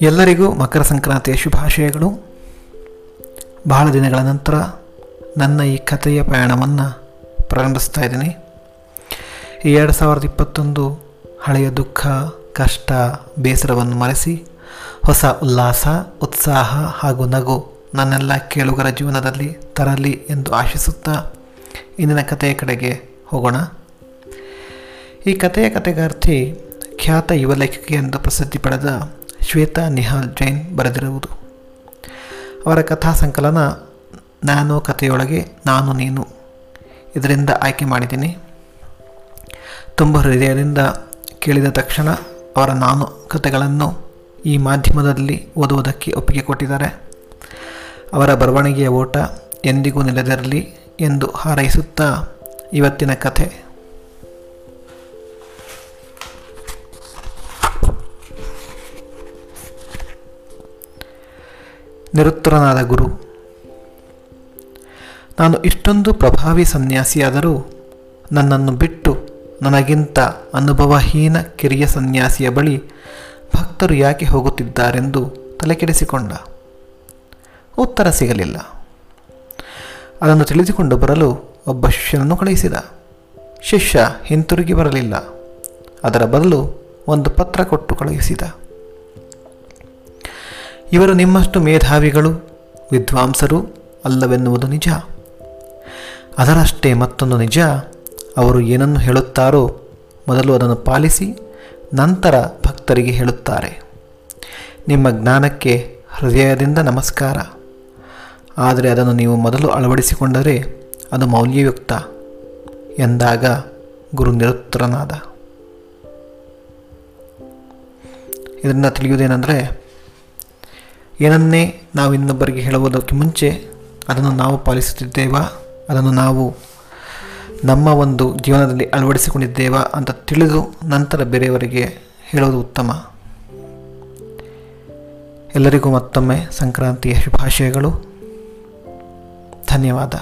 ಎಲ್ಲರಿಗೂ ಮಕರ ಸಂಕ್ರಾಂತಿಯ ಶುಭಾಶಯಗಳು. ಬಹಳ ದಿನಗಳ ನಂತರ ನನ್ನ ಈ ಕಥೆಯ ಪ್ರಯಾಣವನ್ನು ಪ್ರಾರಂಭಿಸ್ತಾ ಇದ್ದೀನಿ. ಈ ಎರಡು ಸಾವಿರದ ಇಪ್ಪತ್ತೊಂದು ಹಳೆಯ ದುಃಖ, ಕಷ್ಟ, ಬೇಸರವನ್ನು ಮರೆಸಿ ಹೊಸ ಉಲ್ಲಾಸ, ಉತ್ಸಾಹ ಹಾಗೂ ನಗು ನನ್ನೆಲ್ಲ ಕೇಳುಗರ ಜೀವನದಲ್ಲಿ ತರಲಿ ಎಂದು ಆಶಿಸುತ್ತಾ ಇಂದಿನ ಕಥೆಯ ಕಡೆಗೆ ಹೋಗೋಣ. ಈ ಕಥೆಯ ಕಥೆಗಾರ್ತಿ ಖ್ಯಾತ ಯುವ ಲೇಖಕಿ ಎಂದು ಪ್ರಸಿದ್ಧಿ ಪಡೆದ ಶ್ವೇತಾ ನಿಹಾಲ್ ಜೈನ್ ಬರೆದಿರುವುದು. ಅವರ ಕಥಾ ಸಂಕಲನ ನಾನು ಕಥೆಯೊಳಗೆ ನಾನು ನೀನು ಇದರಿಂದ ಆಯ್ಕೆ ಮಾಡಿದ್ದೀನಿ. ತುಂಬ ಹೃದಯದಿಂದ ಕೇಳಿದ ತಕ್ಷಣ ಅವರ ನಾನು ಕಥೆಗಳನ್ನು ಈ ಮಾಧ್ಯಮದಲ್ಲಿ ಓದುವುದಕ್ಕೆ ಒಪ್ಪಿಗೆ ಕೊಟ್ಟಿದ್ದಾರೆ. ಅವರ ಬರವಣಿಗೆಯ ಓಟ ಎಂದಿಗೂ ನಿಲ್ಲದಿರಲಿ ಎಂದು ಹಾರೈಸುತ್ತಾ ಇವತ್ತಿನ ಕಥೆ ನಿರುತ್ತರನಾದ ಗುರು. ನಾನು ಇಷ್ಟೊಂದು ಪ್ರಭಾವಿ ಸನ್ಯಾಸಿಯಾದರೂ ನನ್ನನ್ನು ಬಿಟ್ಟು ನನಗಿಂತ ಅನುಭವಹೀನ ಕಿರಿಯ ಸನ್ಯಾಸಿಯ ಬಳಿ ಭಕ್ತರು ಯಾಕೆ ಹೋಗುತ್ತಿದ್ದಾರೆಂದು ತಲೆಕೆಡಿಸಿಕೊಂಡ. ಉತ್ತರ ಸಿಗಲಿಲ್ಲ. ಅದನ್ನು ತಿಳಿದುಕೊಂಡು ಬರಲು ಒಬ್ಬ ಶಿಷ್ಯನನ್ನು ಕಳುಹಿಸಿದ. ಶಿಷ್ಯ ಹಿಂತಿರುಗಿ ಬರಲಿಲ್ಲ. ಅದರ ಬದಲು ಒಂದು ಪತ್ರ ಕೊಟ್ಟು ಕಳುಹಿಸಿದ. ಇವರು ನಿಮ್ಮಷ್ಟು ಮೇಧಾವಿಗಳು, ವಿದ್ವಾಂಸರು ಅಲ್ಲವೆನ್ನುವುದು ನಿಜ. ಅದರಷ್ಟೇ ಮತ್ತೊಂದು ನಿಜ, ಅವರು ಏನನ್ನು ಹೇಳುತ್ತಾರೋ ಮೊದಲು ಅದನ್ನು ಪಾಲಿಸಿ, ನಂತರ ಭಕ್ತರಿಗೆ ಹೇಳುತ್ತಾರೆ. ನಿಮ್ಮ ಜ್ಞಾನಕ್ಕೆ ಹೃದಯದಿಂದ ನಮಸ್ಕಾರ. ಆದರೆ ಅದನ್ನು ನೀವು ಮೊದಲು ಅಳವಡಿಸಿಕೊಂಡರೆ ಅದು ಮೌಲ್ಯಯುಕ್ತ ಎಂದಾಗ ಗುರು ನಿರುತ್ತರನಾದ. ಇದರಿಂದ ತಿಳಿಯುವುದೇನೆಂದರೆ ಏನನ್ನೇ ನಾವು ಇನ್ನೊಬ್ಬರಿಗೆ ಹೇಳುವುದಕ್ಕೆ ಮುಂಚೆ ಅದನ್ನು ನಾವು ಪಾಲಿಸುತ್ತಿದ್ದೇವಾ? ಅದನ್ನು ನಾವು ನಮ್ಮ ಒಂದು ಜೀವನದಲ್ಲಿ ಅಳವಡಿಸಿಕೊಂಡಿದ್ದೇವಾ ಅಂತ ತಿಳಿದು ನಂತರ ಬೇರೆಯವರಿಗೆ ಹೇಳುವುದು ಉತ್ತಮ. ಎಲ್ಲರಿಗೂ ಮತ್ತೊಮ್ಮೆ ಸಂಕ್ರಾಂತಿಯ ಶುಭಾಶಯಗಳು. ಧನ್ಯವಾದ.